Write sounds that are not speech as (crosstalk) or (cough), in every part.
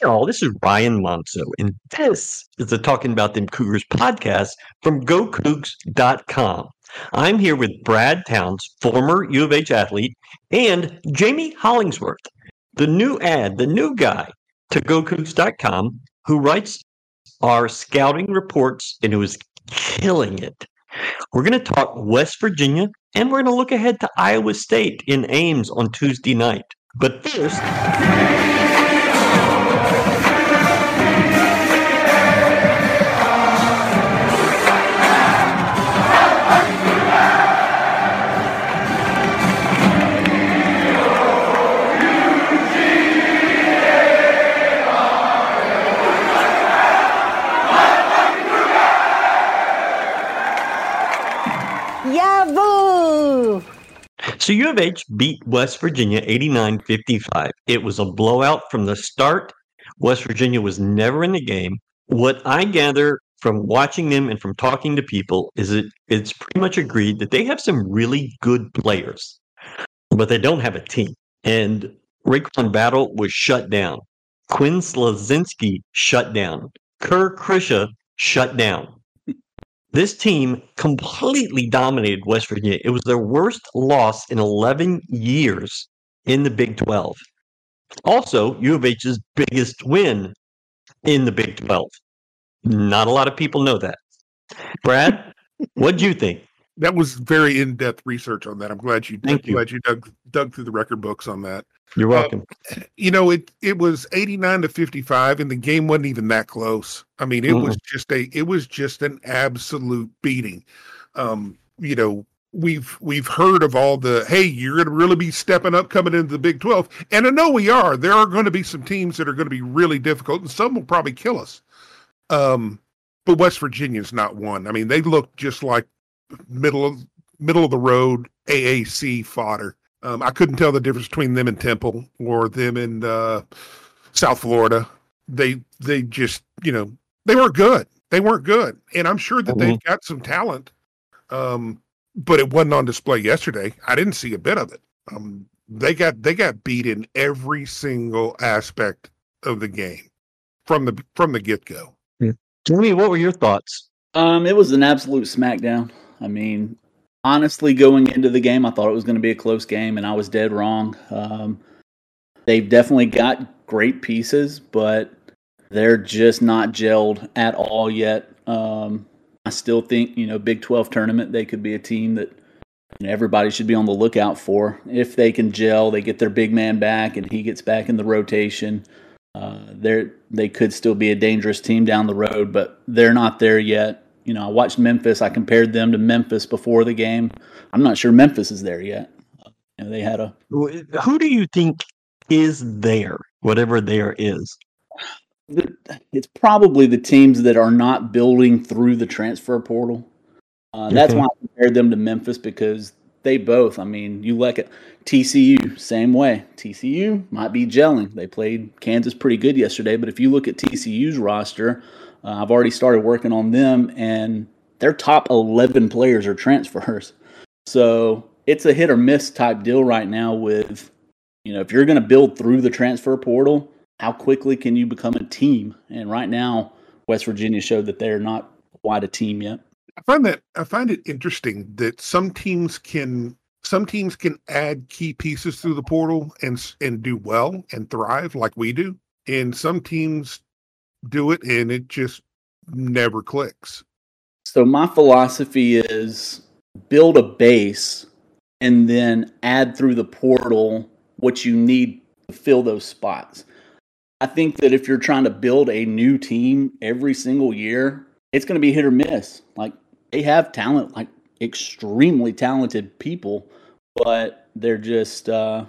y'all. This is Ryan Monceaux, and this is the Talking About Them Cougars podcast from GoCougs.com. I'm here with Brad Towns, former U of H athlete, and Jayme Hollingsworth, the new ad, the new guy to GoCougs.com, who writes our scouting reports and who is killing it. We're going to talk West Virginia, and we're going to look ahead to Iowa State in Ames on Tuesday night. But first, So U of H beat West Virginia 89-55. It was a blowout from the start. West Virginia was never in the game. What I gather from watching them and from talking to people is it it's pretty much agreed that they have some really good players, but they don't have a team. And RaeQuan Battle was shut down. Quinn Slazinski shut down. Kerr Kriisa shut down. This team completely dominated West Virginia. It was their worst loss in 11 years in the Big 12. Also, U of H's biggest win in the Big 12. Not a lot of people know that. Brad, what do you think? That was very in-depth research on that. I'm glad you Thank you. glad you dug dug through the record books on that. You're welcome. You know, it it was 89 to 55 and the game wasn't even that close. I mean, it was just a it was just an absolute beating. Um, you know, we've we've heard of all the hey, you're going to really be stepping up coming into the Big 12. And I know we are. There are going to be some teams that are going to be really difficult and some will probably kill us. Um, but West Virginia's not one. I mean, they look just like middle of middle of the road AAC fodder. Um, I couldn't tell the difference between them and Temple or them and uh, South Florida. They they just you know they weren't good. They weren't good, and I'm sure that they've got some talent. Um, but it wasn't on display yesterday. I didn't see a bit of it. Um, they got they got beat in every single aspect of the game from the from the get go. Jayme, what were your thoughts? Um, it was an absolute smackdown. I mean, honestly, going into the game, I thought it was going to be a close game, and I was dead wrong. Um, they've definitely got great pieces, but they're just not gelled at all yet. Um, I still think, you know, Big 12 tournament, they could be a team that you know, everybody should be on the lookout for. If they can gel, they get their big man back, and he gets back in the rotation. Uh, they're they could still be a dangerous team down the road, but they're not there yet. You know, I watched Memphis. I compared them to Memphis before the game. I'm not sure Memphis is there yet. You know, they had a Who do you think is there, whatever there is? it's probably the teams that are not building through the transfer portal. Uh, that's why I compared them to Memphis because they both. I mean, you look at TCU, same way. TCU might be gelling. They played Kansas pretty good yesterday, but if you look at TCU's roster, uh, I've already started working on them, and their top 11 players are transfers. (laughs) So it's a hit or miss type deal right now with, you know, if you're going to build through the transfer portal, how quickly can you become a team? And right now, West Virginia showed that they're not quite a team yet. I find that I find it interesting that some teams can some teams can add key pieces through the portal and and do well and thrive like we do, and some teams do it and it just never clicks. So my philosophy is build a base and then add through the portal what you need to fill those spots. I think that if you're trying to build a new team every single year, it's going to be hit or miss. Like they have talent, like extremely talented people, but they're just uh,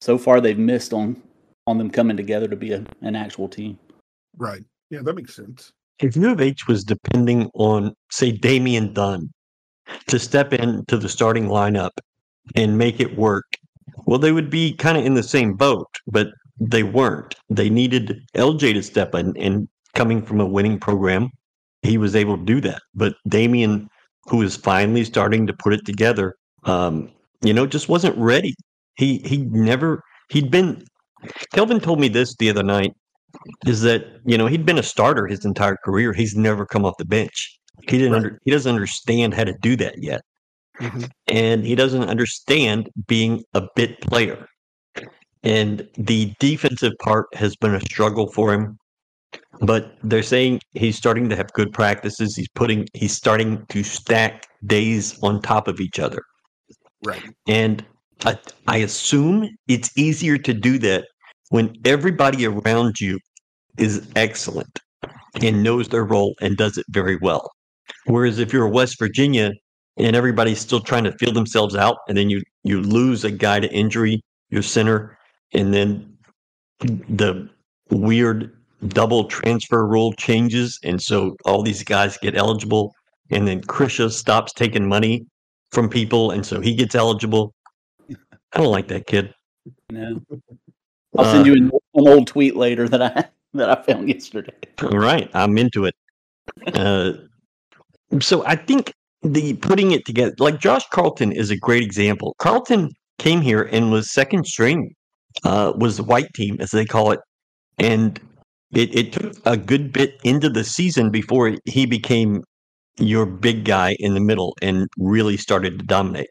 so far they've missed on on them coming together to be a, an actual team. Right? Yeah, that makes sense. If U of H was depending on, say, Damian Dunn to step into the starting lineup and make it work, well, they would be kind of in the same boat, but they weren't. They needed LJ to step in, and coming from a winning program, he was able to do that. But Damian, who is finally starting to put it together, um, you know, just wasn't ready. He he never he'd been. Kelvin told me this the other night. Is that you know he'd been a starter his entire career. He's never come off the bench. He didn't. Right. Under, he doesn't understand how to do that yet, Mhm. and he doesn't understand being a bit player. And the defensive part has been a struggle for him. But they're saying he's starting to have good practices. He's putting. He's starting to stack days on top of each other. Right. And I, I assume it's easier to do that when everybody around you is excellent and knows their role and does it very well. Whereas if you're West Virginia and everybody's still trying to feel themselves out, and then you you lose a guy to injury, your center, and then the weird double transfer rule changes, and so all these guys get eligible, and then Kriisa stops taking money from people, and so he gets eligible. I don't like that kid. No. I'll send Uh, you an, an old tweet later that I (laughs) that I found yesterday. Right, I'm into it. Uh, so I think the putting it together, like Josh Carlton, is a great example. Carlton came here and was second string, uh, was the white team as they call it, and it, it took a good bit into the season before he became your big guy in the middle and really started to dominate.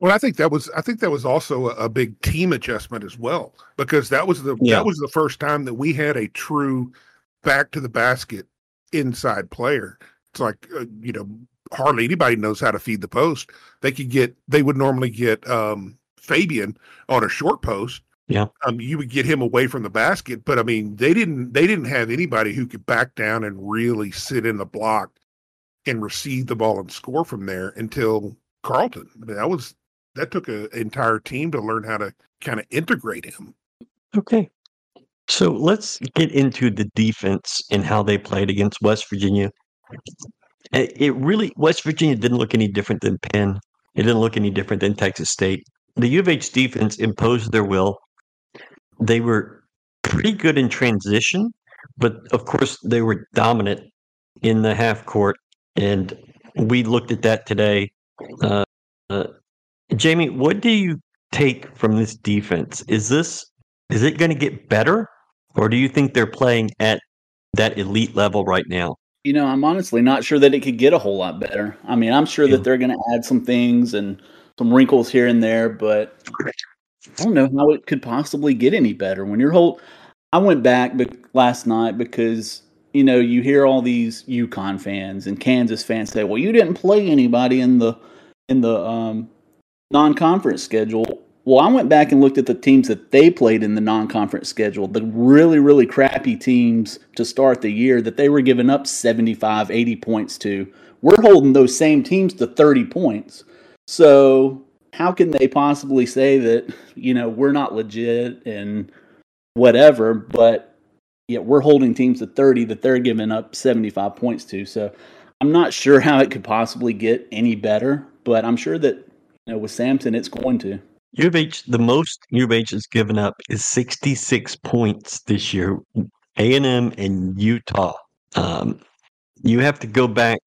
Well, I think that was I think that was also a, a big team adjustment as well because that was the Yeah. that was the first time that we had a true back to the basket inside player. It's like uh, you know hardly anybody knows how to feed the post. They could get they would normally get um Fabian on a short post. Yeah. Um you would get him away from the basket, but I mean they didn't they didn't have anybody who could back down and really sit in the block and receive the ball and score from there until Carlton. I mean, that was that took an entire team to learn how to kind of integrate him. Okay. So let's get into the defense and how they played against West Virginia. It really, West Virginia didn't look any different than Penn. It didn't look any different than Texas State. The U of H defense imposed their will. They were pretty good in transition, but of course, they were dominant in the half court. And we looked at that today. Uh, uh, Jayme, what do you take from this defense? Is this is it going to get better, or do you think they're playing at that elite level right now? You know, I'm honestly not sure that it could get a whole lot better. I mean, I'm sure Yeah. that they're going to add some things and some wrinkles here and there, but I don't know how it could possibly get any better. When you're whole, I went back be- last night because you know you hear all these UConn fans and Kansas fans say, "Well, you didn't play anybody in the in the um, non-conference schedule." Well, I went back and looked at the teams that they played in the non-conference schedule, the really, really crappy teams to start the year that they were giving up 75, 80 points to. We're holding those same teams to 30 points. So, how can they possibly say that, you know, we're not legit and whatever, but yet we're holding teams to 30 that they're giving up 75 points to. So, I'm not sure how it could possibly get any better, but I'm sure that, know, with Sampson, it's going to. U of H, the most U of H has given up is 66 points this year. A and M and Utah. Um, you have to go back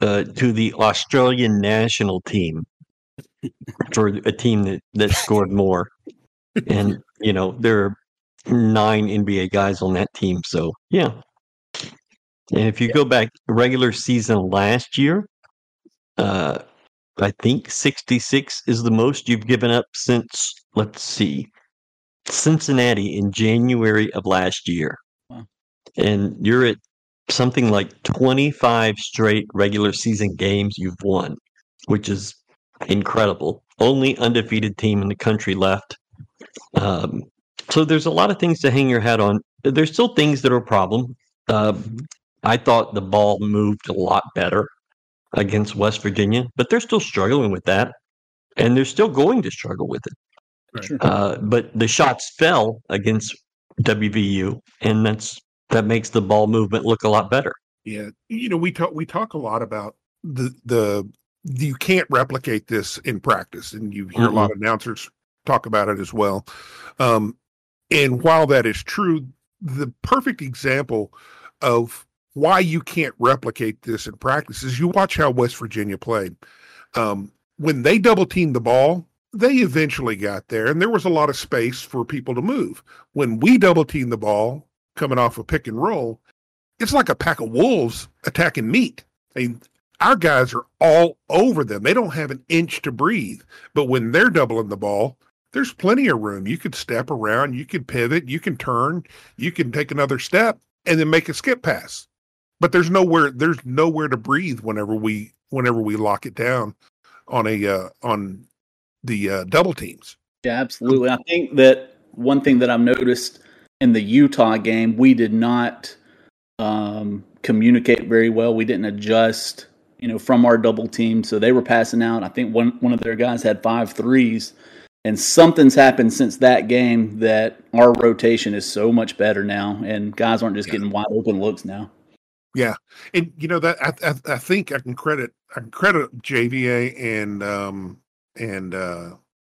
uh, to the Australian national team (laughs) for a team that, that scored more. And you know there are nine NBA guys on that team, so yeah. And if you go back regular season last year, uh, I think 66 is the most you've given up since, let's see, Cincinnati in January of last year. Wow. And you're at something like 25 straight regular season games you've won, which is incredible. Only undefeated team in the country left. Um, so there's a lot of things to hang your hat on. There's still things that are a problem. Uh, I thought the ball moved a lot better against West Virginia, but they're still struggling with that, and they're still going to struggle with it. Right. Uh, but the shots fell against WVU, and that's that makes the ball movement look a lot better. Yeah, you know, we talk we talk a lot about the the you can't replicate this in practice, and you hear a lot of announcers talk about it as well. Um, and while that is true, the perfect example of why you can't replicate this in practice is you watch how West Virginia played. Um, when they double teamed the ball, they eventually got there, and there was a lot of space for people to move. When we double teamed the ball, coming off a pick and roll, it's like a pack of wolves attacking meat. I mean, our guys are all over them. They don't have an inch to breathe. But when they're doubling the ball, there's plenty of room. You could step around, you can pivot, you can turn, you can take another step and then make a skip pass. But there's nowhere there's nowhere to breathe whenever we whenever we lock it down on a uh, on the uh, double teams. Yeah, absolutely. I think that one thing that I've noticed in the Utah game, we did not um, communicate very well. We didn't adjust, you know, from our double team. So they were passing out. I think one one of their guys had five threes, and something's happened since that game that our rotation is so much better now, and guys aren't just yeah. getting wide open looks now. Yeah, and you know that I, I, I think I can credit I can credit JVA and um and uh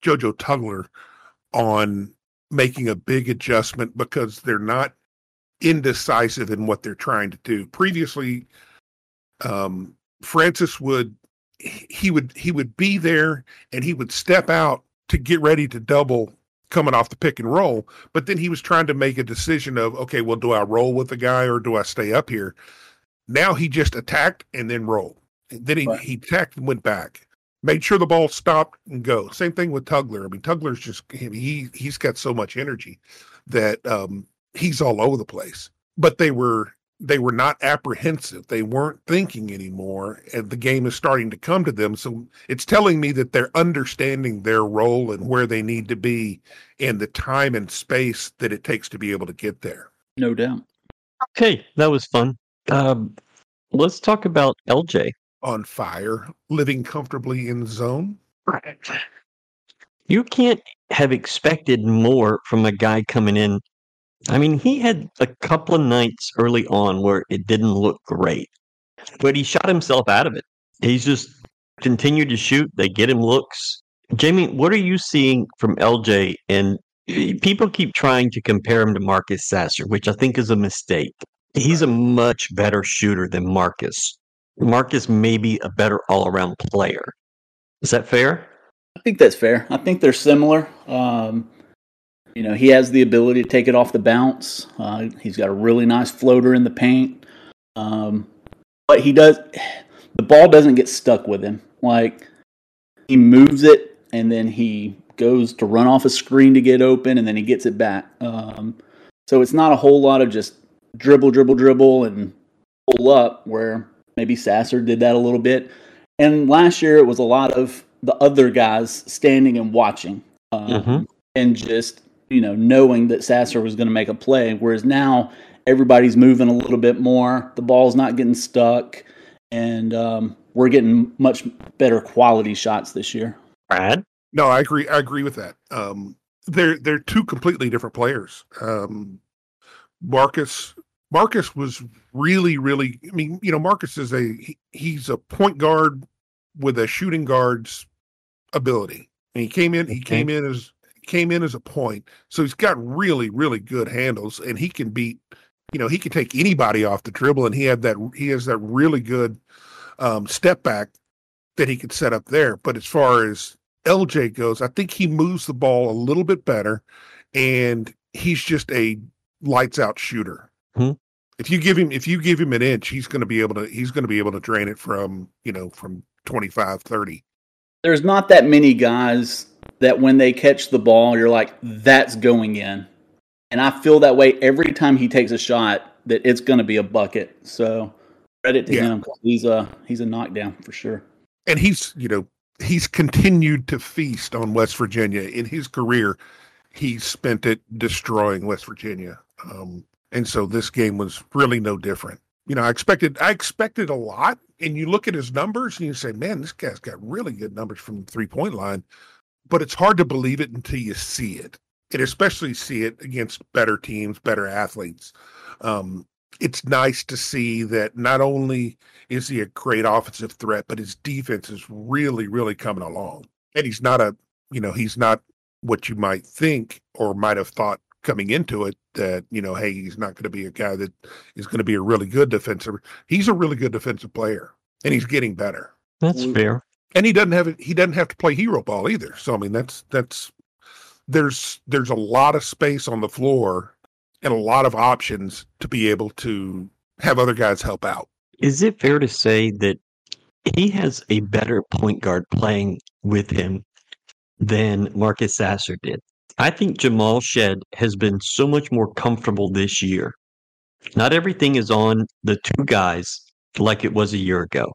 JoJo Tugler on making a big adjustment because they're not indecisive in what they're trying to do. Previously, um, Francis would he would he would be there and he would step out to get ready to double coming off the pick and roll, but then he was trying to make a decision of okay, well, do I roll with the guy or do I stay up here? Now he just attacked and then rolled. And then he, right. he attacked and went back. Made sure the ball stopped and go. Same thing with Tugler. I mean, Tugler's just he he's got so much energy that um, he's all over the place. But they were they were not apprehensive. They weren't thinking anymore, and the game is starting to come to them. So it's telling me that they're understanding their role and where they need to be, and the time and space that it takes to be able to get there. No doubt. Okay, that was fun. Um, let's talk about LJ on fire, living comfortably in zone. Right. You can't have expected more from a guy coming in I mean, he had a couple of nights early on where it didn't look great, but he shot himself out of it. He's just continued to shoot. They get him looks. Jayme, what are you seeing from LJ? And people keep trying to compare him to Marcus Sasser, which I think is a mistake. He's a much better shooter than Marcus. Marcus may be a better all around player. Is that fair? I think that's fair. I think they're similar. Um, you know, he has the ability to take it off the bounce. Uh, he's got a really nice floater in the paint. Um, but he does, the ball doesn't get stuck with him. Like, he moves it and then he goes to run off a screen to get open and then he gets it back. Um, so it's not a whole lot of just dribble, dribble, dribble and pull up where maybe Sasser did that a little bit. And last year it was a lot of the other guys standing and watching um, mm-hmm. and just you know, knowing that Sasser was going to make a play. Whereas now everybody's moving a little bit more. The ball's not getting stuck, and um, we're getting much better quality shots this year. Brad? No, I agree. I agree with that. Um, they're they're two completely different players. Um, Marcus Marcus was really, really. I mean, you know, Marcus is a he, he's a point guard with a shooting guard's ability. And he came in. He came in as came in as a point. So he's got really, really good handles and he can beat, you know, he can take anybody off the dribble and he had that he has that really good um, step back that he could set up there. But as far as LJ goes, I think he moves the ball a little bit better and he's just a lights out shooter. Hmm. If you give him if you give him an inch, he's going to be able to he's going to be able to drain it from, you know, from 25 30. There's not that many guys that when they catch the ball, you're like, that's going in. And I feel that way every time he takes a shot that it's going to be a bucket. So credit to yeah. him. He's a he's a knockdown for sure. And he's you know he's continued to feast on West Virginia in his career. He spent it destroying West Virginia, um, and so this game was really no different. You know, I expected I expected a lot, and you look at his numbers and you say, "Man, this guy's got really good numbers from the three point line." but it's hard to believe it until you see it, and especially see it against better teams, better athletes. Um, it's nice to see that not only is he a great offensive threat, but his defense is really, really coming along. And he's not a, you know, he's not what you might think or might have thought coming into it that, you know, hey, he's not going to be a guy that is going to be a really good defensive. He's a really good defensive player and he's getting better. That's mm. fair and he doesn't have he doesn't have to play hero ball either. So I mean that's that's there's there's a lot of space on the floor and a lot of options to be able to have other guys help out. Is it fair to say that he has a better point guard playing with him than Marcus Sasser did? I think Jamal Shead has been so much more comfortable this year. Not everything is on the two guys like it was a year ago.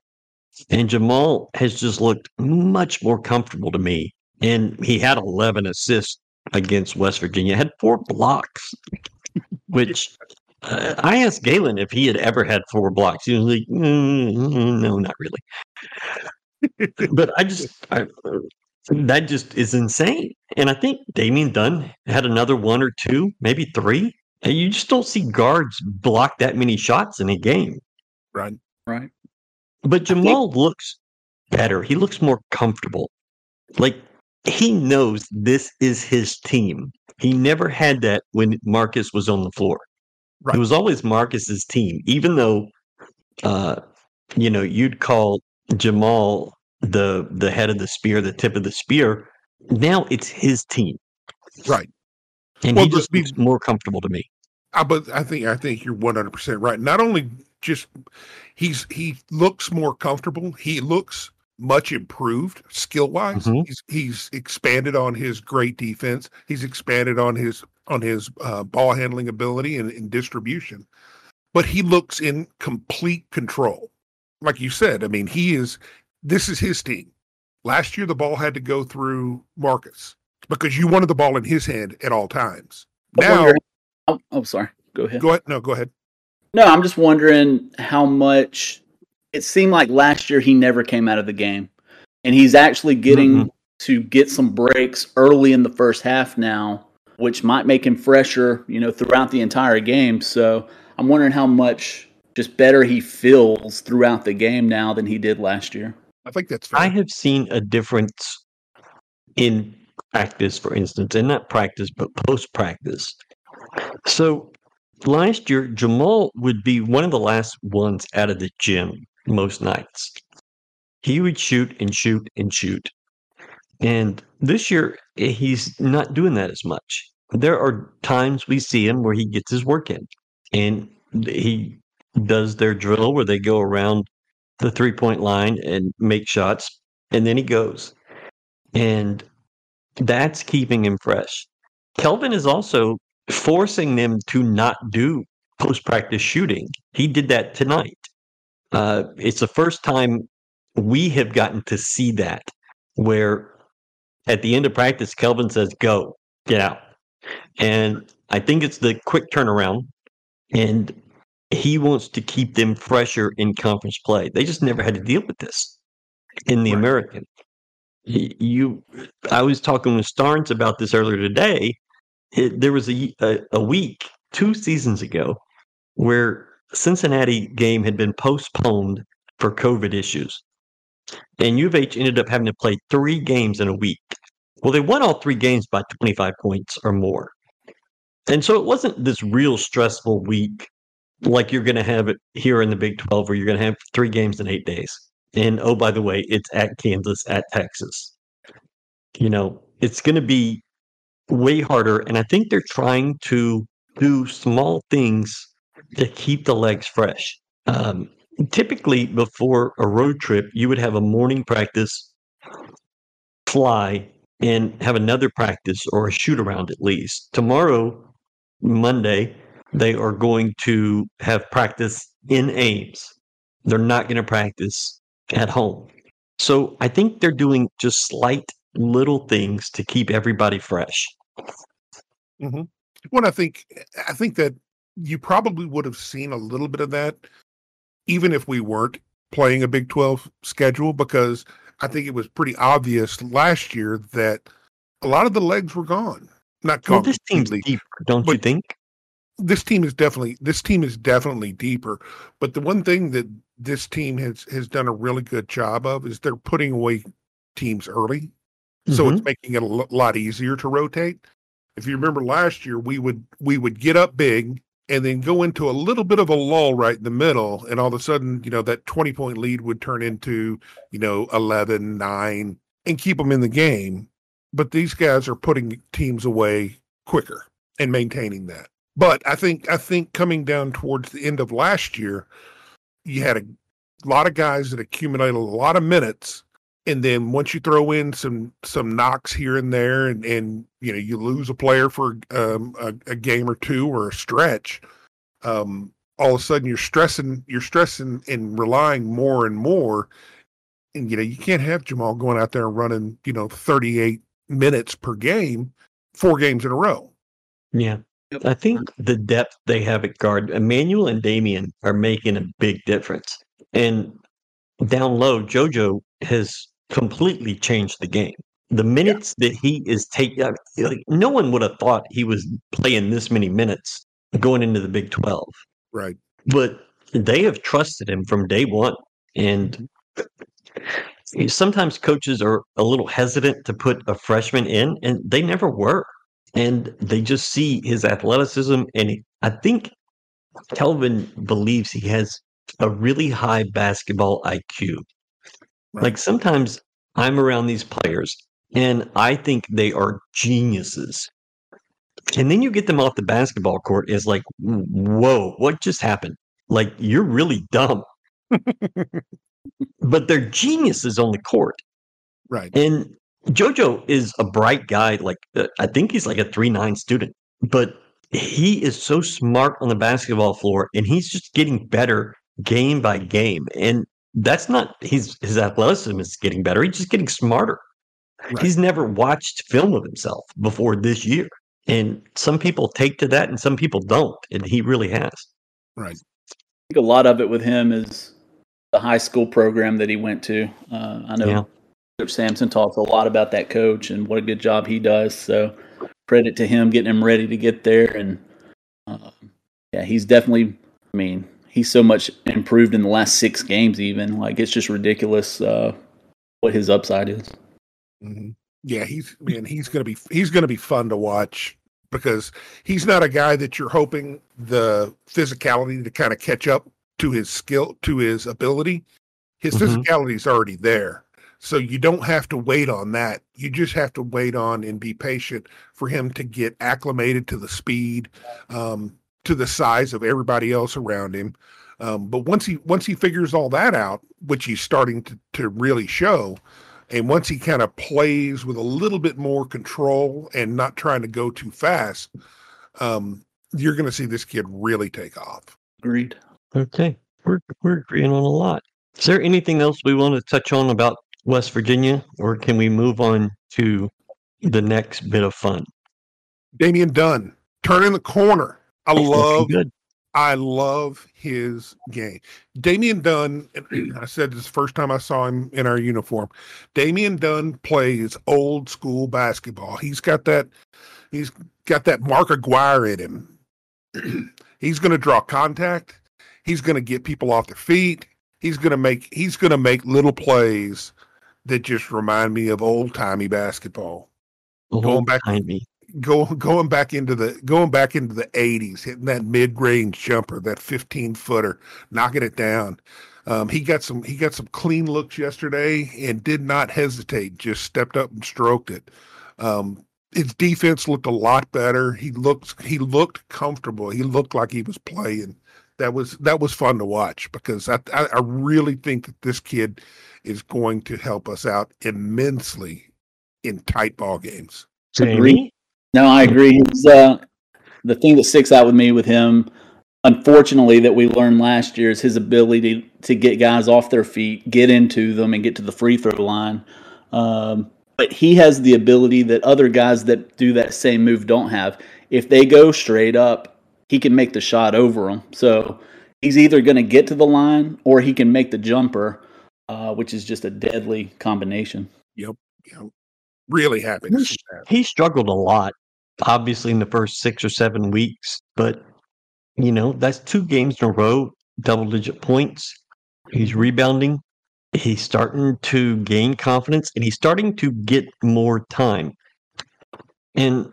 And Jamal has just looked much more comfortable to me. And he had 11 assists against West Virginia, had four blocks, which uh, I asked Galen if he had ever had four blocks. He was like, mm, mm no, not really. but I just, I, that just is insane. And I think Damian Dunn had another one or two, maybe three. And you just don't see guards block that many shots in a game. Right. Right. But Jamal think- looks better. He looks more comfortable. Like he knows this is his team. He never had that when Marcus was on the floor. Right. It was always Marcus's team, even though, uh, you know, you'd call Jamal the the head of the spear, the tip of the spear. Now it's his team, right? And well, he just be more comfortable to me. Uh, but I think I think you're 100 percent right. Not only just he's he looks more comfortable. He looks much improved skill wise. Mm-hmm. He's he's expanded on his great defense. He's expanded on his on his uh, ball handling ability and, and distribution. But he looks in complete control. Like you said, I mean, he is. This is his team. Last year, the ball had to go through Marcus because you wanted the ball in his hand at all times. Now, oh, oh, sorry. Go ahead. Go ahead. No, go ahead. No, I'm just wondering how much it seemed like last year he never came out of the game. And he's actually getting mm-hmm. to get some breaks early in the first half now, which might make him fresher, you know, throughout the entire game. So I'm wondering how much just better he feels throughout the game now than he did last year. I think that's fair. I have seen a difference in practice, for instance, and not practice, but post practice. So last year, Jamal would be one of the last ones out of the gym most nights. He would shoot and shoot and shoot. And this year, eh, he's not doing that as much. There are times we see him where he gets his work in and he does their drill where they go around the three point line and make shots, and then he goes. And that's keeping him fresh. Kelvin is also forcing them to not do post practice shooting. He did that tonight. Uh, it's the first time we have gotten to see that where at the end of practice, Kelvin says, Go, get out. And I think it's the quick turnaround. And he wants to keep them fresher in conference play. They just never had to deal with this in the right. American. You, I was talking with Starnes about this earlier today, it, there was a, a, a week two seasons ago where Cincinnati game had been postponed for COVID issues, and U of H ended up having to play three games in a week. Well, they won all three games by 25 points or more. And so it wasn't this real stressful week like you're going to have it here in the Big 12 where you're going to have three games in eight days. And oh, by the way, it's at Kansas, at Texas. You know, it's going to be way harder. And I think they're trying to do small things to keep the legs fresh. Um, typically, before a road trip, you would have a morning practice, fly, and have another practice or a shoot around at least. Tomorrow, Monday, they are going to have practice in Ames. They're not going to practice at home. So I think they're doing just slight little things to keep everybody fresh. Mm-hmm. Well, I think I think that you probably would have seen a little bit of that, even if we weren't playing a Big Twelve schedule, because I think it was pretty obvious last year that a lot of the legs were gone. Not gone. Well, this team's deeper, don't you think? This team is definitely this team is definitely deeper. But the one thing that this team has has done a really good job of is they're putting away teams early so mm-hmm. it's making it a lot easier to rotate. If you remember last year, we would we would get up big and then go into a little bit of a lull right in the middle, and all of a sudden, you know, that twenty point lead would turn into you know 11, 9, and keep them in the game. But these guys are putting teams away quicker and maintaining that. But I think I think coming down towards the end of last year, you had a lot of guys that accumulated a lot of minutes, and then once you throw in some some knocks here and there, and and you know you lose a player for um, a, a game or two or a stretch, um, all of a sudden you're stressing you're stressing and relying more and more. And you know you can't have Jamal going out there and running you know 38 minutes per game four games in a row. Yeah I think the depth they have at guard, Emmanuel and Damian are making a big difference. And down low, JoJo has completely changed the game. The minutes yeah. that he is taking, uh, like, no one would have thought he was playing this many minutes going into the Big 12. Right. But they have trusted him from day one. And sometimes coaches are a little hesitant to put a freshman in, and they never were. And they just see his athleticism. And I think Kelvin believes he has a really high basketball IQ. Right. Like sometimes I'm around these players and I think they are geniuses. And then you get them off the basketball court, is like, whoa, what just happened? Like, you're really dumb. (laughs) but they're geniuses on the court. Right. And JoJo is a bright guy. Like, uh, I think he's like a 3 9 student, but he is so smart on the basketball floor and he's just getting better game by game. And that's not his his athleticism is getting better. He's just getting smarter. Right. He's never watched film of himself before this year. And some people take to that and some people don't. And he really has. Right. I think a lot of it with him is the high school program that he went to. Uh, I know yeah. Coach Sampson talks a lot about that coach and what a good job he does. So credit to him getting him ready to get there. And uh, yeah, he's definitely, I mean, he's so much improved in the last six games, even. Like, it's just ridiculous uh, what his upside is. Mm-hmm yeah, he's man, he's gonna be he's gonna be fun to watch because he's not a guy that you're hoping the physicality to kind of catch up to his skill to his ability. His mm-hmm. physicality is already there. So you don't have to wait on that. You just have to wait on and be patient for him to get acclimated to the speed, um, to the size of everybody else around him. Um, but once he once he figures all that out, which he's starting to, to really show, and once he kind of plays with a little bit more control and not trying to go too fast, um, you're going to see this kid really take off. Agreed. Okay, we're we're agreeing on a lot. Is there anything else we want to touch on about West Virginia, or can we move on to the next bit of fun? Damian Dunn turning the corner. I love good. I love his game. Damian Dunn, (clears throat) I said this first time I saw him in our uniform. Damian Dunn plays old school basketball. He's got that he's got that Mark Aguirre in him. (clears throat) he's gonna draw contact. He's gonna get people off their feet. He's gonna make he's gonna make little plays that just remind me of old timey basketball. Old going back timey go, going back into the going back into the 80s, hitting that mid range jumper, that 15 footer, knocking it down. Um, he got some he got some clean looks yesterday and did not hesitate. Just stepped up and stroked it. Um, his defense looked a lot better. He looked he looked comfortable. He looked like he was playing. That was that was fun to watch because I I, I really think that this kid is going to help us out immensely in tight ball games. Jayme? No, I agree. Uh, the thing that sticks out with me with him, unfortunately, that we learned last year is his ability to get guys off their feet, get into them, and get to the free throw line. Um, but he has the ability that other guys that do that same move don't have. If they go straight up, he can make the shot over them. So he's either going to get to the line or he can make the jumper, uh, which is just a deadly combination. Yep. Yep. Really happy. He, he struggled a lot obviously in the first six or seven weeks, but you know, that's two games in a row, double digit points. He's rebounding. He's starting to gain confidence and he's starting to get more time. And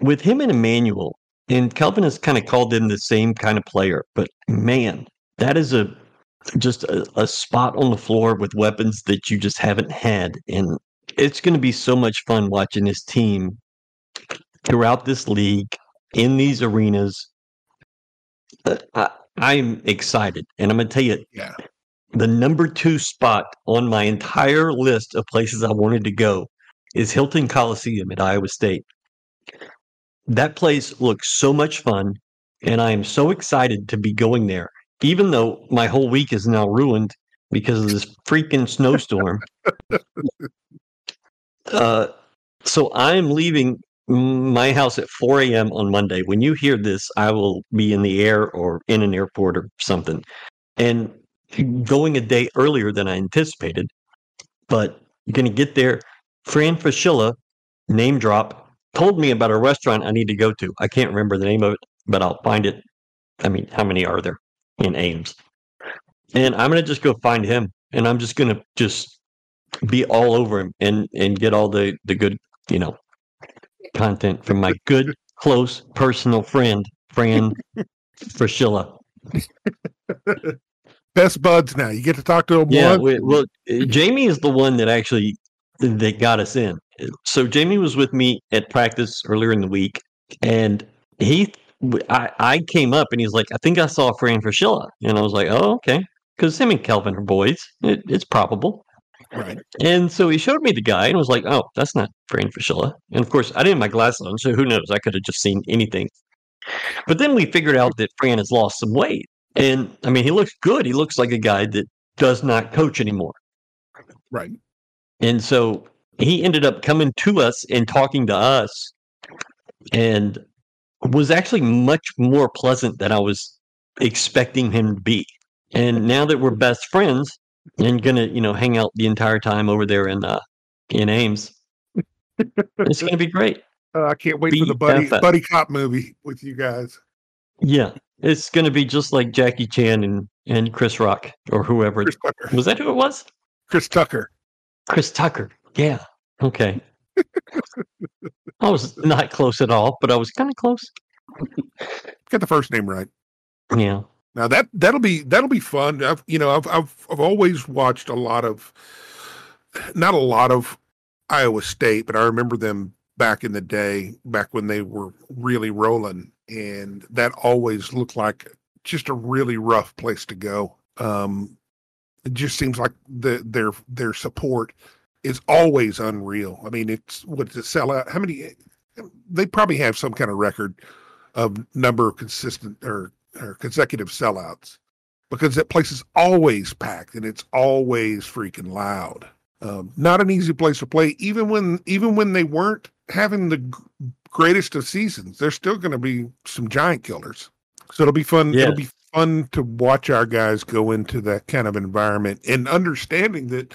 with him and Emmanuel, and Kelvin has kind of called them the same kind of player, but man, that is a just a, a spot on the floor with weapons that you just haven't had. And it's going to be so much fun watching this team throughout this league in these arenas uh, I, I'm excited, and I'm going to tell you, Yeah. the number two spot on my entire list of places I wanted to go is Hilton Coliseum at Iowa State. That place looks so much fun, and I am so excited to be going there, even though my whole week is now ruined because of this freaking snowstorm. (laughs) uh, so I am leaving my house at 4 a.m. on Monday. When you hear this, I will be in the air or in an airport or something. And going a day earlier than I anticipated, but you're going to get there. Fran Fraschilla, name drop, told me about a restaurant I need to go to. I can't remember the name of it, but I'll find it. I mean, how many are there in Ames? And I'm going to just go find him and I'm just going to just be all over him and and get all the the good, you know, content from my good close personal friend Fran Fraschilla. Best buds now. You get to talk to him. Yeah, we, well, Jayme is the one that actually that got us in. So Jayme was with me at practice earlier in the week, and he, I, I came up and he's like, "I think I saw Fran Fraschilla," and I was like, "Oh, okay," because him and Kelvin are boys. It, it's probable. Right. And so he showed me the guy and was like, "Oh, that's not Fran Fraschilla." And of course, I didn't have my glasses on, so who knows? I could have just seen anything. But then we figured out that Fran has lost some weight, and I mean, he looks good. He looks like a guy that does not coach anymore. Right. And so he ended up coming to us and talking to us and was actually much more pleasant than I was expecting him to be. And now that we're best friends and gonna, you know, hang out the entire time over there in uh in Ames, it's gonna be great. Uh, (laughs) I can't wait for the buddy buddy cop movie with you guys. Yeah. It's gonna be just like Jackie Chan and, and Chris Rock or whoever. Chris Tucker. Was that who it was? Chris Tucker. Chris Tucker. Yeah. Okay. I was not close at all, but I was kind of close. Got the first name right. Yeah. Now that that'll be that'll be fun. I've you know I've I've I've always watched a lot of, not a lot of Iowa State, but I remember them back in the day, back when they were really rolling, and that always looked like just a really rough place to go. Um, it just seems like the their their support is always unreal. I mean, it's what to sell out. How many? They probably have some kind of record of number of consistent or or consecutive sellouts because that place is always packed and it's always freaking loud. Um, not an easy place to play, even when even when they weren't having the g- greatest of seasons. There's still going to be some giant killers, so it'll be fun. It'll be fun to watch our guys go into that kind of environment and understanding that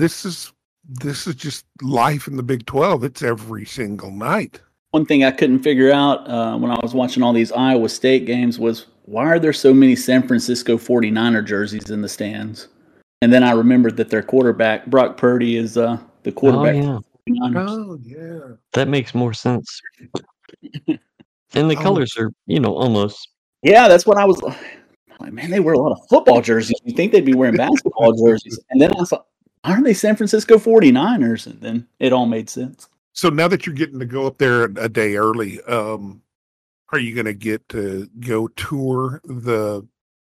this is this is just life in the Big Twelve. It's every single night. One thing I couldn't figure out uh, when I was watching all these Iowa State games was why are there so many San Francisco 49er jerseys in the stands? And then I remembered that their quarterback, Brock Purdy, is uh, the Oh, quarterback yeah. for the 49ers. Oh yeah. That makes more sense. and the Oh. (laughs) colors are, you know, almost. Yeah, that's what I was (sighs) like. Man, they wear a lot of football jerseys. You think they'd be wearing basketball jerseys? And then I thought, aren't they San Francisco 49ers? And then it all made sense. So now that you're getting to go up there a day early, um, are you going to get to go tour the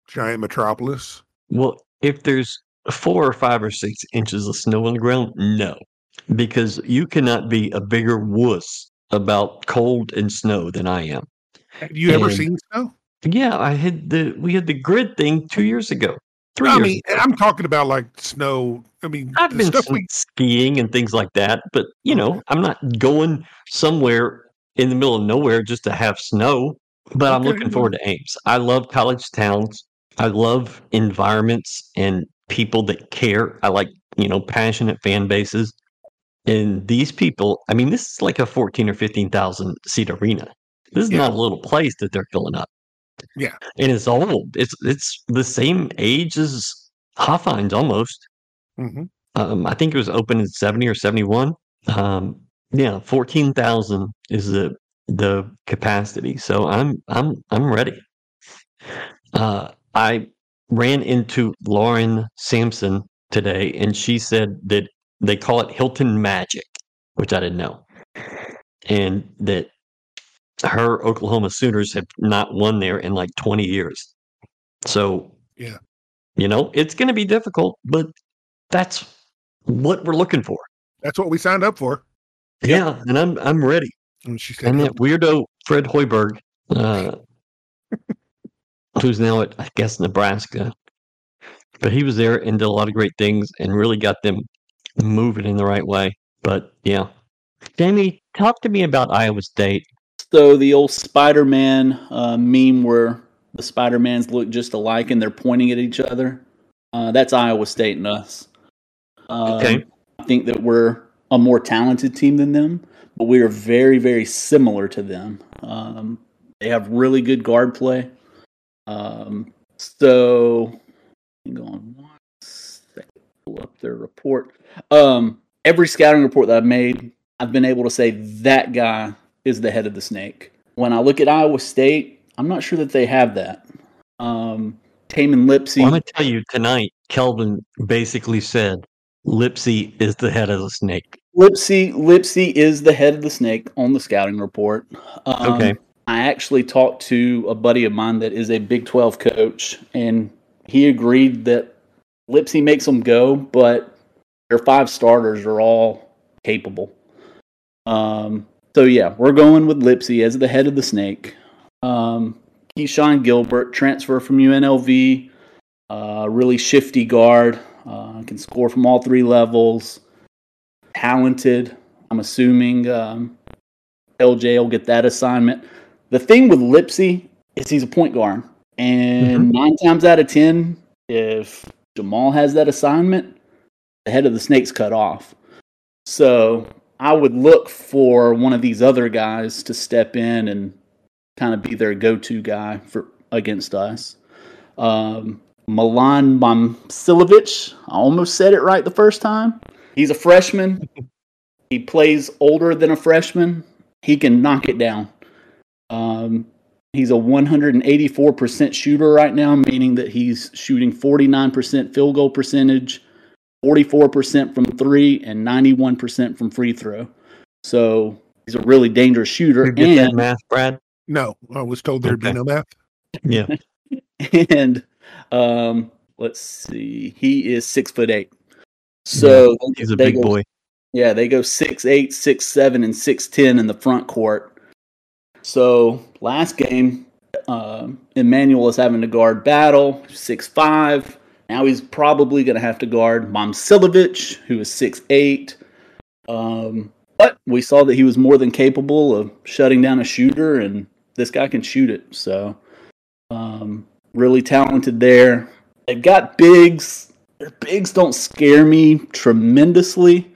giant metropolis? Well, if there's four or five or six inches of snow on the ground, no. Because you cannot be a bigger wuss about cold and snow than I am. Have you ever seen snow? Yeah, I had the we had the grid thing two years ago. Three I years mean, ago. I'm talking about like snow. I mean, I've been stuff s- we skiing and things like that, but you know, I'm not going somewhere in the middle of nowhere just to have snow. But I'm looking forward to Ames. I love college towns. I love environments and people that care. I like, you know, passionate fan bases. And these people, I mean, this is like a 14 or 15,000 seat arena. This is Yeah. not a little place that they're filling up. Yeah. And it's old. It's it's the same age as Hofheinz almost. Mhm. Um, I think it was open in 70 or 71. Um, yeah, 14,000 is the the capacity. So I'm I'm I'm ready. Uh, I ran into Lauren Sampson today and she said that they call it Hilton Magic, which I didn't know. And that her Oklahoma Sooners have not won there in like 20 years. So, Yeah. you know, it's going to be difficult, but that's what we're looking for. That's what we signed up for. Yeah, and I'm I'm ready. And And that weirdo Fred Hoiberg, uh, (laughs) who's now at I guess Nebraska, but he was there and did a lot of great things and really got them moving in the right way. But yeah, Jayme, talk to me about Iowa State. So the old Spider-Man uh, meme where the Spider-Mans look just alike and they're pointing at each other. Uh, that's Iowa State and us. Um, Okay. I think that we're a more talented team than them, but we are very, very similar to them. Um, they have really good guard play. Um, so, hang on one second. Pull up their report. Um, every scouting report that I've made, I've been able to say that guy is the head of the snake. When I look at Iowa State, I'm not sure that they have that. Um, Tamin Lipsey. Well, I'm going to tell you tonight, Kelvin basically said Lipsey is the head of the snake. Lipsey Lipsey is the head of the snake on the scouting report. Um, Okay. I actually talked to a buddy of mine that is a Big 12 coach, and he agreed that Lipsey makes them go, but their five starters are all capable. Um, so yeah, we're going with Lipsey as the head of the snake. Um, Keshon Gilbert, transfer from UNLV, uh, really shifty guard, uh, can score from all three levels talented. I'm assuming um, LJ will get that assignment. The thing with Lipsey is he's a point guard, and nine times out of ten, if Jamal has that assignment, the head of the snake's cut off. So I would look for one of these other guys to step in and kind of be their go-to guy for against us. Um, Milan Momcilovic, I almost said it right the first time. He's a freshman. (laughs) he plays older than a freshman. He can knock it down. Um, he's a 184% shooter right now, meaning that he's shooting 49% field goal percentage, 44% from three, and 91% from free throw. So he's a really dangerous shooter. You get that math, Brad? no, I was told there'd be no math. Yeah. (laughs) and um, let's see, he is six foot eight. So He's a they big go- boy. Yeah, they go six eight, six seven, and six ten in the front court. So last game, uh, Emmanuel is having to guard Battle six five. Now he's probably going to have to guard Momcilovic, who is six eight. Um, but we saw that he was more than capable of shutting down a shooter, and this guy can shoot it. So um, really talented there. They've got bigs. Their bigs don't scare me tremendously.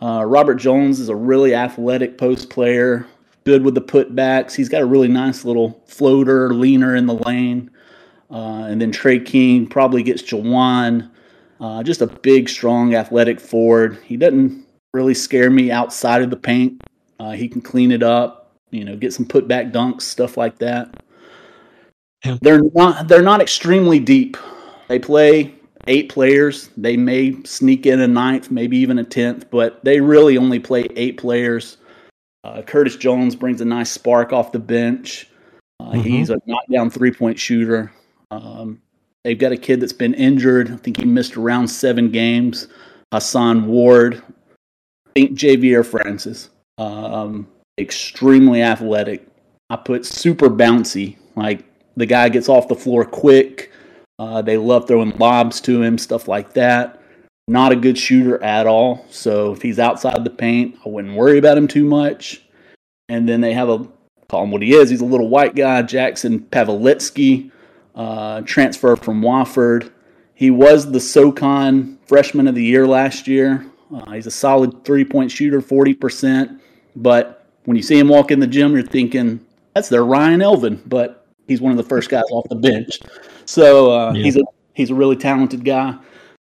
Uh, Robert Jones is a really athletic post player, good with the putbacks. He's got a really nice little floater, leaner in the lane. Uh, and then Tre King probably gets J'Wan. Uh, just a big, strong, athletic forward. He doesn't really scare me outside of the paint. Uh, he can clean it up, you know, get some putback dunks, stuff like that. Yeah. They're not they're not extremely deep. They play eight players. They may sneak in a ninth, maybe even a tenth, but they really only play eight players. Uh, Curtis Jones brings a nice spark off the bench. Uh, Mhm. He's a knockdown three point shooter. Um, they've got a kid that's been injured. I think he missed around seven games. Hason Ward. I think Javier Francis. Um, extremely athletic. I put super bouncy. Like the guy gets off the floor quick. Uh, they love throwing lobs to him, stuff like that. Not a good shooter at all. So if he's outside the paint, I wouldn't worry about him too much. And then they have a call him what he is. He's a little white guy, Jackson Paveletzke, uh, transfer from Wofford. He was the SoCon Freshman of the Year last year. Uh, he's a solid three point shooter, 40%. But when you see him walk in the gym, you're thinking, that's their Ryan Elvin. But he's one of the first guys off the bench. So uh, Yeah. he's a he's a really talented guy.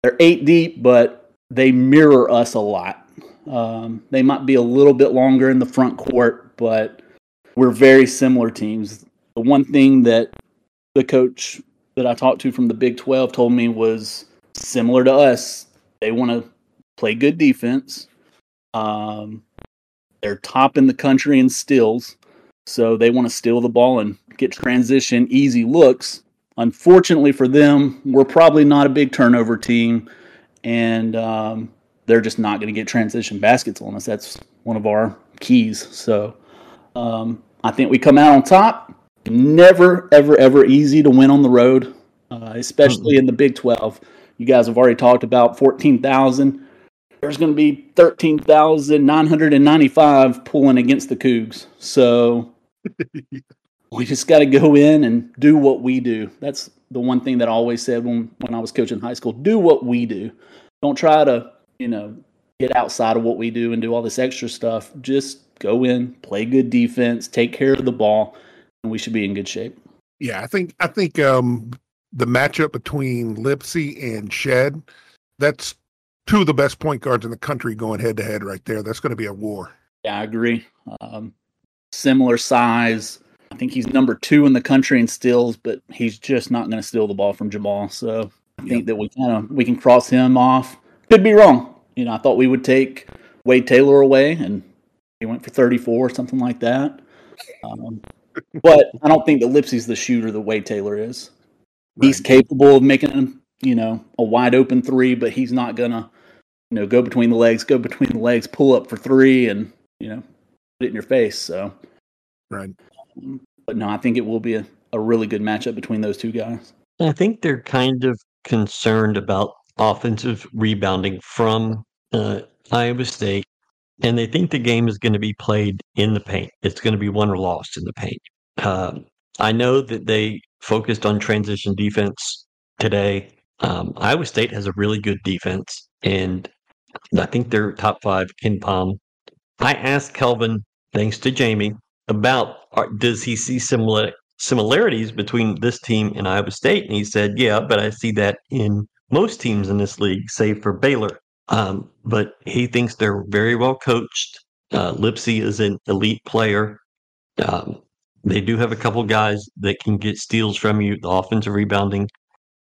They're eight deep, but they mirror us a lot. Um, they might be a little bit longer in the front court, but we're very similar teams. The one thing that the coach that I talked to from the Big 12 told me was similar to us. They want to play good defense. Um, they're top in the country in steals. So they want to steal the ball and get transition, easy looks. Unfortunately for them, we're probably not a big turnover team, and um, they're just not going to get transition baskets on us. That's one of our keys. So um, I think we come out on top. Never, ever, ever easy to win on the road, uh, especially mm-hmm. in the Big 12. You guys have already talked about 14,000. There's going to be 13,995 pulling against the Cougs. So (laughs) we just got to go in and do what we do. That's the one thing that I always said when, when I was coaching high school do what we do. Don't try to, you know, get outside of what we do and do all this extra stuff. Just go in, play good defense, take care of the ball, and we should be in good shape. Yeah, I think I think um, the matchup between Lipsey and Shead, that's two of the best point guards in the country going head to head right there. That's going to be a war. Yeah, I agree. Um, similar size. I think he's number two in the country in steals, but he's just not going to steal the ball from Jamal. So I think that we kind of we can cross him off. Could be wrong. You know, I thought we would take Wade Taylor away, and he went for 34 or something like that. Um, but I don't think that Lipsey's the shooter that Wade Taylor is. Right. He's capable of making, you know, a wide open three, but he's not gonna, you know, go between the legs, go between the legs, pull up for three, and you know, put it in your face. So, right. But no, I think it will be a, a really good matchup between those two guys. I think they're kind of concerned about offensive rebounding from uh, Iowa State and they think the game is going to be played in the paint. It's going to be won or lost in the paint. Um, I know that they focused on transition defense today. Um, Iowa State has a really good defense, and I think they're top five in Palm. I asked Kelvin, thanks to Jayme, about are, does he see similar similarities between this team and Iowa State, and he said, "Yeah, but I see that in most teams in this league, save for Baylor." Um, but he thinks they're very well coached. Uh, Lipsey is an elite player. Um, they do have a couple guys that can get steals from you, the offensive rebounding.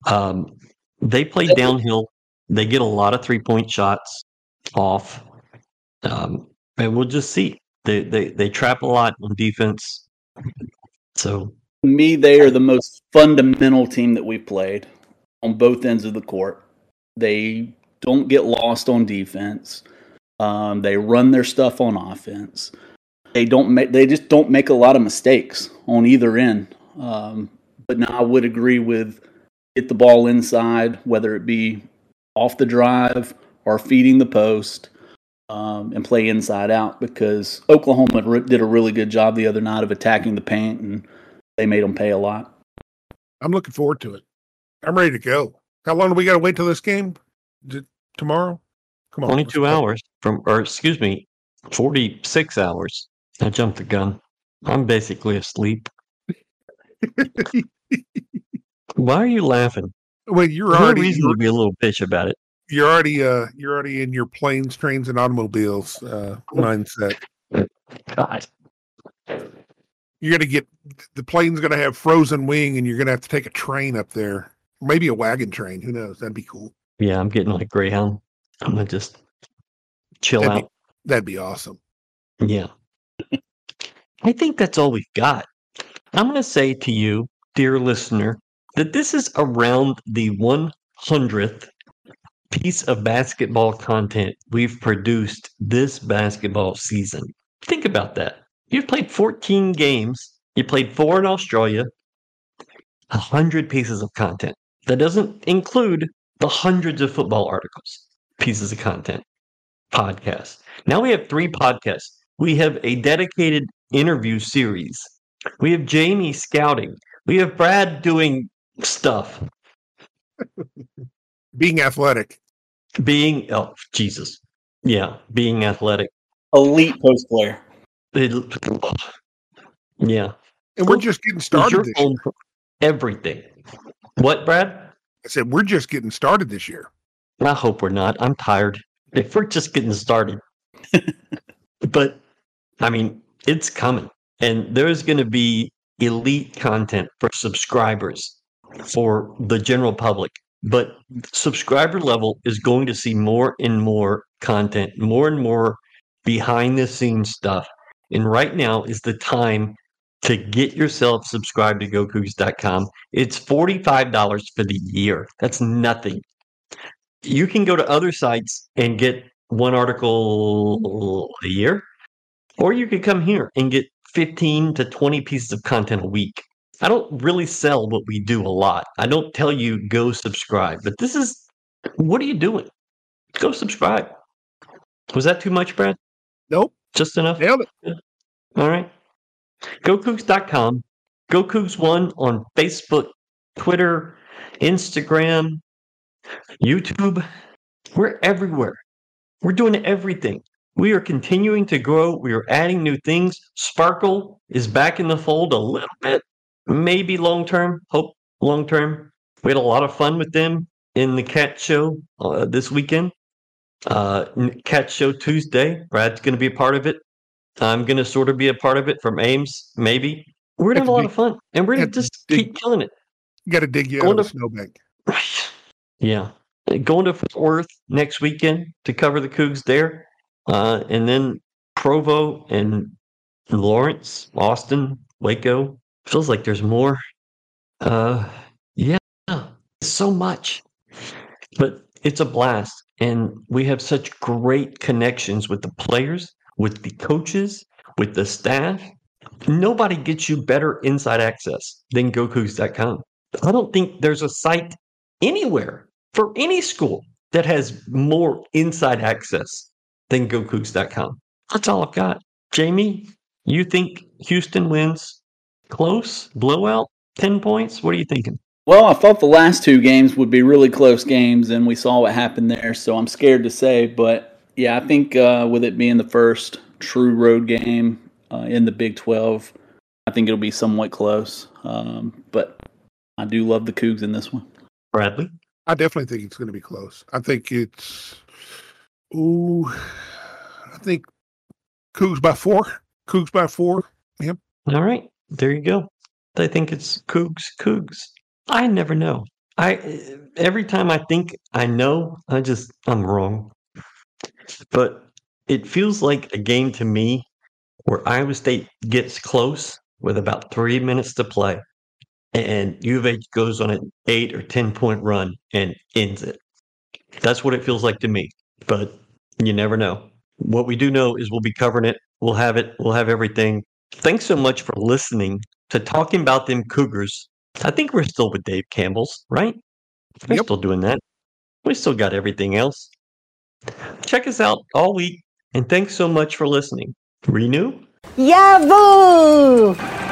Um, they play downhill. They get a lot of three point shots off. Um, and we'll just see. They, they, they trap a lot on defense. So, to me, they are the most fundamental team that we've played on both ends of the court. They don't get lost on defense. Um, they run their stuff on offense. They don't make. They just don't make a lot of mistakes on either end. Um, but now I would agree with get the ball inside, whether it be off the drive or feeding the post, um, and play inside out. Because Oklahoma did a really good job the other night of attacking the paint, and they made them pay a lot. I'm looking forward to it. I'm ready to go. How long do we got to wait till this game? Tomorrow? Come on. 22 hours from, or excuse me, 46 hours. I jumped the gun. I'm basically asleep. (laughs) Why are you laughing? Well, you're There's already no reason to be a little bitch about it. You're already uh you're already in your planes, trains, and automobiles uh mindset. God. You're gonna get the plane's gonna have frozen wing and you're gonna have to take a train up there. Maybe a wagon train. Who knows? That'd be cool. Yeah, I'm getting like Greyhound. I'm gonna just chill that'd out. Be, that'd be awesome. Yeah. I think that's all we've got. I'm gonna say to you, dear listener, that this is around the 100th piece of basketball content we've produced this basketball season. Think about that. You've played 14 games. You played four in Australia. 100 pieces of content. That doesn't include the hundreds of football articles, pieces of content, podcasts. Now we have three podcasts. We have a dedicated interview series. We have Jayme scouting. We have Brad doing stuff. (laughs) being athletic. Being oh Jesus. Yeah, being athletic. Elite post player. yeah. And we're just getting started. Everything. What, Brad? I said, we're just getting started this year. I hope we're not. I'm tired. If (laughs) we're just getting started. (laughs) but I mean, it's coming. And there's going to be elite content for subscribers, for the general public. But subscriber level is going to see more and more content, more and more behind the scenes stuff. And right now is the time to get yourself subscribed to GoCougs.com. It's $45 for the year. That's nothing. You can go to other sites and get one article a year, or you could come here and get 15 to 20 pieces of content a week. I don't really sell what we do a lot. I don't tell you go subscribe, but this is what are you doing? Go subscribe. Was that too much, Brad? Nope. Just enough? Nailed it. All right. GoCougs.com. GoCougs1 on Facebook, Twitter, Instagram, YouTube. We're everywhere. We're doing everything. We are continuing to grow. We are adding new things. Sparkle is back in the fold a little bit, maybe long term. Hope long term. We had a lot of fun with them in the cat show uh, this weekend. Uh, cat show Tuesday. Brad's going to be a part of it. I'm going to sort of be a part of it from Ames, maybe. We're going to have a lot of fun, and we're going to just dig, keep killing it. You got to dig you out of the snowbank. Yeah. Going to Fort Worth next weekend to cover the Cougs there. Uh, and then Provo and Lawrence, Austin, Waco. Feels like there's more. Uh, yeah, so much. But it's a blast. And we have such great connections with the players, with the coaches, with the staff. Nobody gets you better inside access than GoCougs.com. I don't think there's a site anywhere for any school that has more inside access than GoCougs.com. That's all I've got. Jayme, you think Houston wins close, blowout, 10 points? What are you thinking? Well, I thought the last two games would be really close games, and we saw what happened there. So I'm scared to say, but yeah, I think uh, with it being the first true road game uh, in the Big 12, I think it'll be somewhat close. Um, but I do love the Cougs in this one. Bradley? I definitely think it's going to be close. I think it's Ooh, I think Cougs by four. Cougs by four. Yep. All right, there you go. I think it's Cougs. Cougs. I never know. I every time I think I know, I just I'm wrong. But it feels like a game to me where Iowa State gets close with about three minutes to play, and U of H goes on an eight or ten point run and ends it. That's what it feels like to me but you never know. What we do know is we'll be covering it. We'll have it. We'll have everything. Thanks so much for listening to talking about them Cougars. I think we're still with Dave Campbell's, right? We're yep. still doing that. We still got everything else. Check us out all week, and thanks so much for listening. Renew? Yeah, boo!